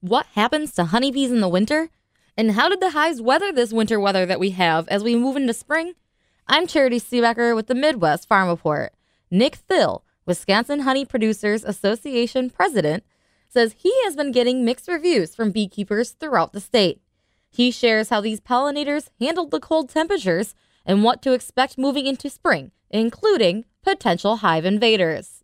What happens to honeybees in the winter? And how did the hives weather this winter weather that we have as we move into spring? I'm Charity Seebecker with the Midwest Farm Report. Nick Thill, Wisconsin Honey Producers Association president, says he has been getting mixed reviews from beekeepers throughout the state. He shares how these pollinators handled the cold temperatures and what to expect moving into spring, including potential hive invaders.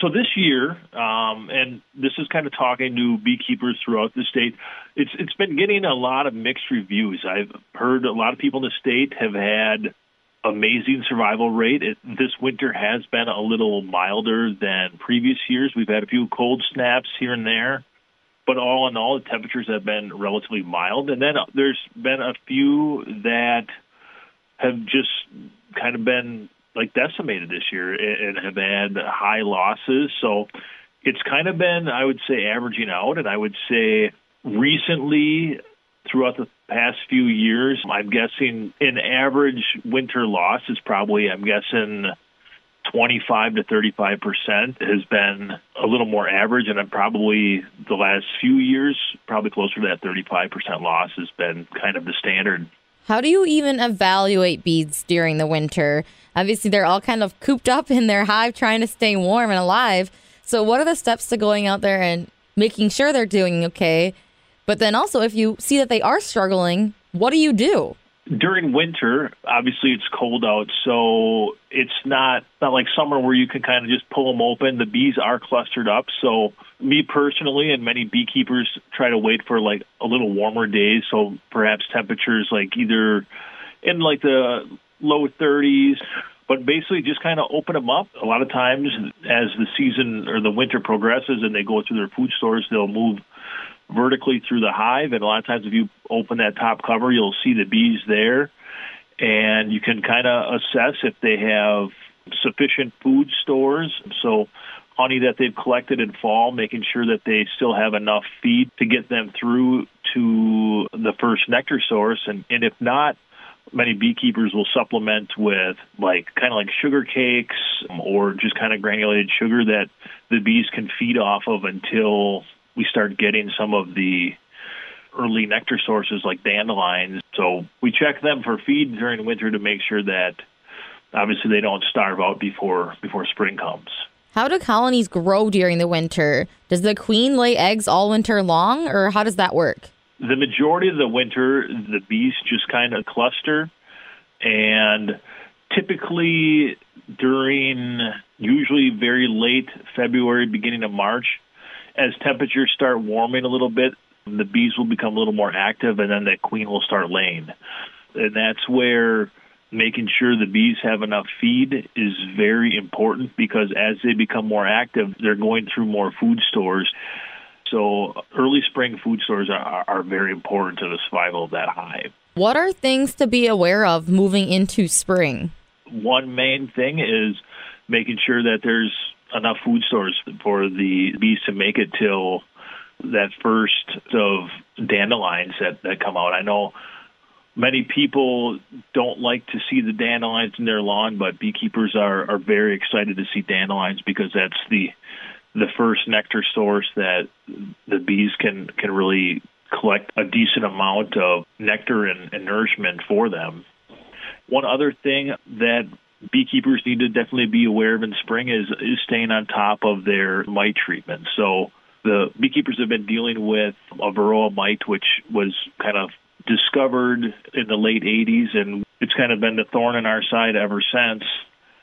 So this year, um, and this is kind of talking to beekeepers throughout the state, it's it's been getting a lot of mixed reviews. I've heard a lot of people in the state have had amazing survival rate. It, this winter has been a little milder than previous years. We've had a few cold snaps here and there, but all in all, the temperatures have been relatively mild. And then there's been a few that have just kind of been like decimated this year and have had high losses. So it's kind of been, I would say, averaging out. And I would say recently, throughout the past few years, I'm guessing an average winter loss is probably, I'm guessing, 25 to 35 percent has been a little more average, and I'm probably the last few years, probably closer to that 35 percent loss has been kind of the standard. How do you even evaluate beads during the winter? Obviously, they're all kind of cooped up in their hive trying to stay warm and alive. So, what are the steps to going out there and making sure they're doing okay? But then also, if you see that they are struggling, what do you do? During winter, obviously it's cold out, so it's not not like summer where you can kind of just pull them open. The bees are clustered up, so me personally and many beekeepers try to wait for like a little warmer days, so perhaps temperatures like either in like the low 30s but basically just kind of open them up. A lot of times, as the season or the winter progresses and they go through their food stores, they'll move vertically through the hive. And a lot of times, if you open that top cover, you'll see the bees there, and you can kind of assess if they have sufficient food stores. So, honey that they've collected in fall, making sure that they still have enough feed to get them through to the first nectar source. And, and if not, many beekeepers will supplement with like kind of like sugar cakes or just kind of granulated sugar that the bees can feed off of until we start getting some of the early nectar sources like dandelions. So we check them for feed during winter to make sure that obviously they don't starve out before before spring comes. How do colonies grow during the winter? Does the queen lay eggs all winter long or how does that work? The majority of the winter the bees just kind of cluster and typically during usually very late February beginning of March as temperatures start warming a little bit, the bees will become a little more active, and then that queen will start laying. And that's where making sure the bees have enough feed is very important because as they become more active, they're going through more food stores. So early spring food stores are, are very important to the survival of that hive. What are things to be aware of moving into spring? One main thing is making sure that there's enough food stores for the bees to make it till that first of dandelions that, that come out. I know many people don't like to see the dandelions in their lawn, but beekeepers are, are very excited to see dandelions because that's the the first nectar source that the bees can can really collect a decent amount of nectar and, and nourishment for them. One other thing that beekeepers need to definitely be aware of in spring is, is staying on top of their mite treatment. So the beekeepers have been dealing with a varroa mite, which was kind of discovered in the late 80s, and it's kind of been the thorn in our side ever since.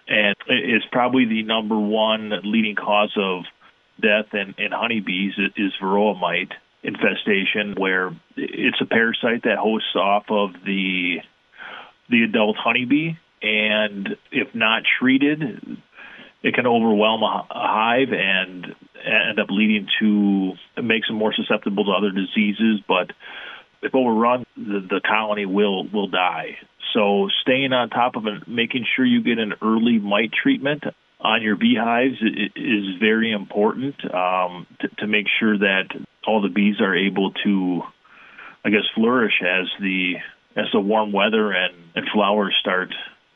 And it's probably the number one leading cause of death in, in honeybees is varroa mite infestation, where it's a parasite that hosts off of the the adult honeybee and if not treated, it can overwhelm a, hive and end up leading to makes them more susceptible to other diseases. But if overrun, the, the colony will will die. So staying on top of it, making sure you get an early mite treatment on your beehives is very important um, to, to make sure that all the bees are able to, I guess, flourish as the as the warm weather and, and flowers start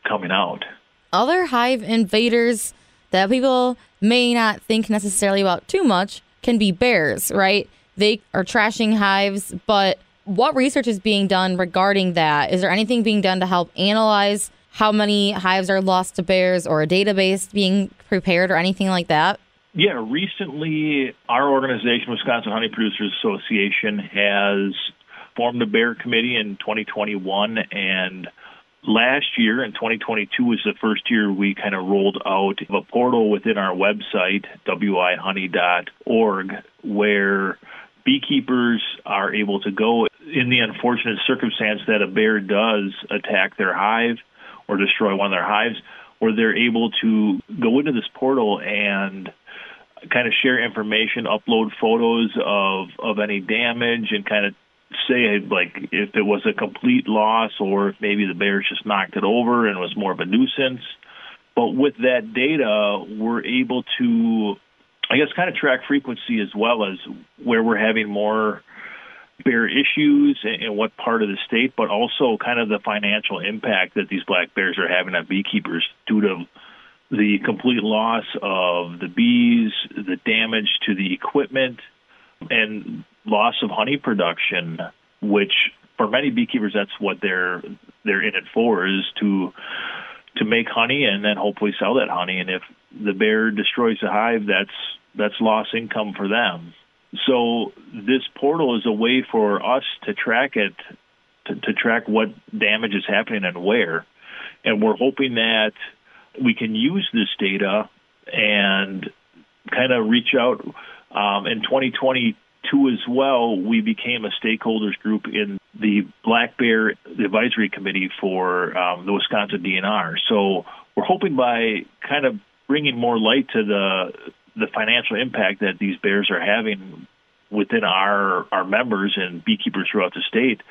coming out. Other hive invaders that people may not think necessarily about too much can be bears, right? they are trashing hives, but what research is being done regarding that? Is there anything being done to help analyze how many hives are lost to bears or a database being prepared or anything like that? Yeah, recently our organization, Wisconsin Honey Producers Association, has formed a bear committee in 2021 and last year in 2022 was the first year we kind of rolled out a portal within our website wihoney.org where beekeepers are able to go in the unfortunate circumstance that a bear does attack their hive or destroy one of their hives where they're able to go into this portal and kind of share information, upload photos of of any damage, and kind of say like if it was a complete loss or if maybe the bears just knocked it over and was more of a nuisance. But with that data, we're able to, I guess, kind of track frequency as well as where we're having more bear issues in what part of the state, but also kind of the financial impact that these black bears are having on beekeepers due to the complete loss of the bees, the damage to the equipment, and loss of honey production, which for many beekeepers that's what they're they're in it for is to to make honey and then hopefully sell that honey. And if the bear destroys the hive, that's that's lost income for them. So this portal is a way for us to track it, to, to track what damage is happening and where. And we're hoping that we can use this data and kind of reach out. Um, in 2022 as well, we became a stakeholders group in the Black Bear Advisory Committee for um, the Wisconsin DNR. So we're hoping by kind of bringing more light to the the financial impact that these bears are having within our our members and beekeepers throughout the state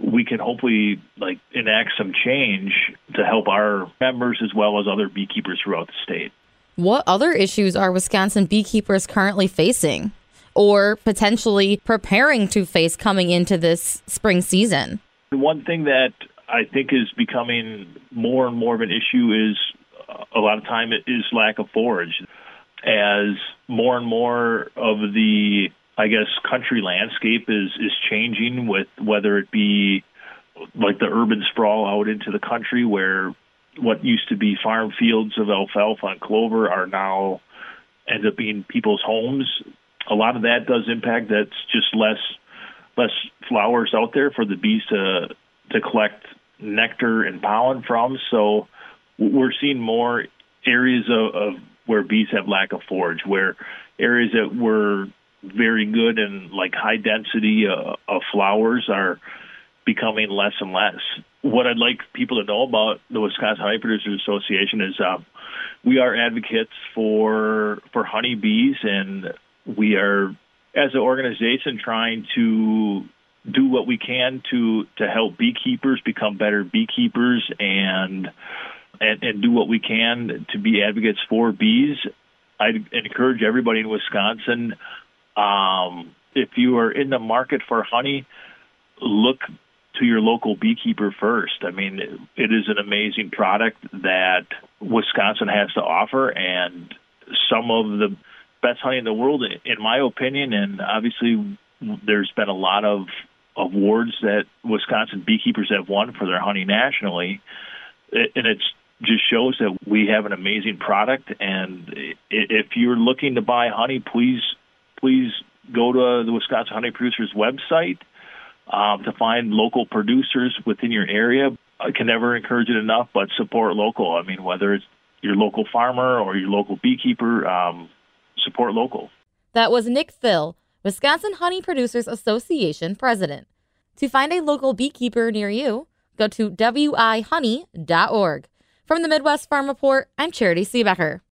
we can hopefully like enact some change to help our members as well as other beekeepers throughout the state. What other issues are Wisconsin beekeepers currently facing or potentially preparing to face coming into this spring season? One thing that I think is becoming more and more of an issue is uh, a lot of time it is lack of forage. As more and more of the I guess country landscape is is changing with whether it be like the urban sprawl out into the country where what used to be farm fields of alfalfa and clover are now end up being people's homes. A lot of that does impact. That's just less less flowers out there for the bees to to collect nectar and pollen from. So we're seeing more areas of, of where bees have lack of forage, where areas that were very good and like high density uh, of flowers are becoming less and less. What I'd like people to know about the Wisconsin Honey Producers Association is um, we are advocates for for honeybees, and we are as an organization trying to do what we can to to help beekeepers become better beekeepers and and, and do what we can to be advocates for bees. I encourage everybody in Wisconsin um, if you are in the market for honey, look to your local beekeeper first. I mean, it is an amazing product that Wisconsin has to offer, and some of the best honey in the world, in my opinion. And obviously, there's been a lot of awards that Wisconsin beekeepers have won for their honey nationally, and it just shows that we have an amazing product. And if you're looking to buy honey, please please go to the Wisconsin Honey Producers website um, to find local producers within your area. I can never encourage it enough, but support local. I mean, whether it's your local farmer or your local beekeeper, um, support local. That was Nick Thill, Wisconsin Honey Producers Association president. To find a local beekeeper near you, go to wihoney.org. From the Midwest Farm Report, I'm Charity Seebecker.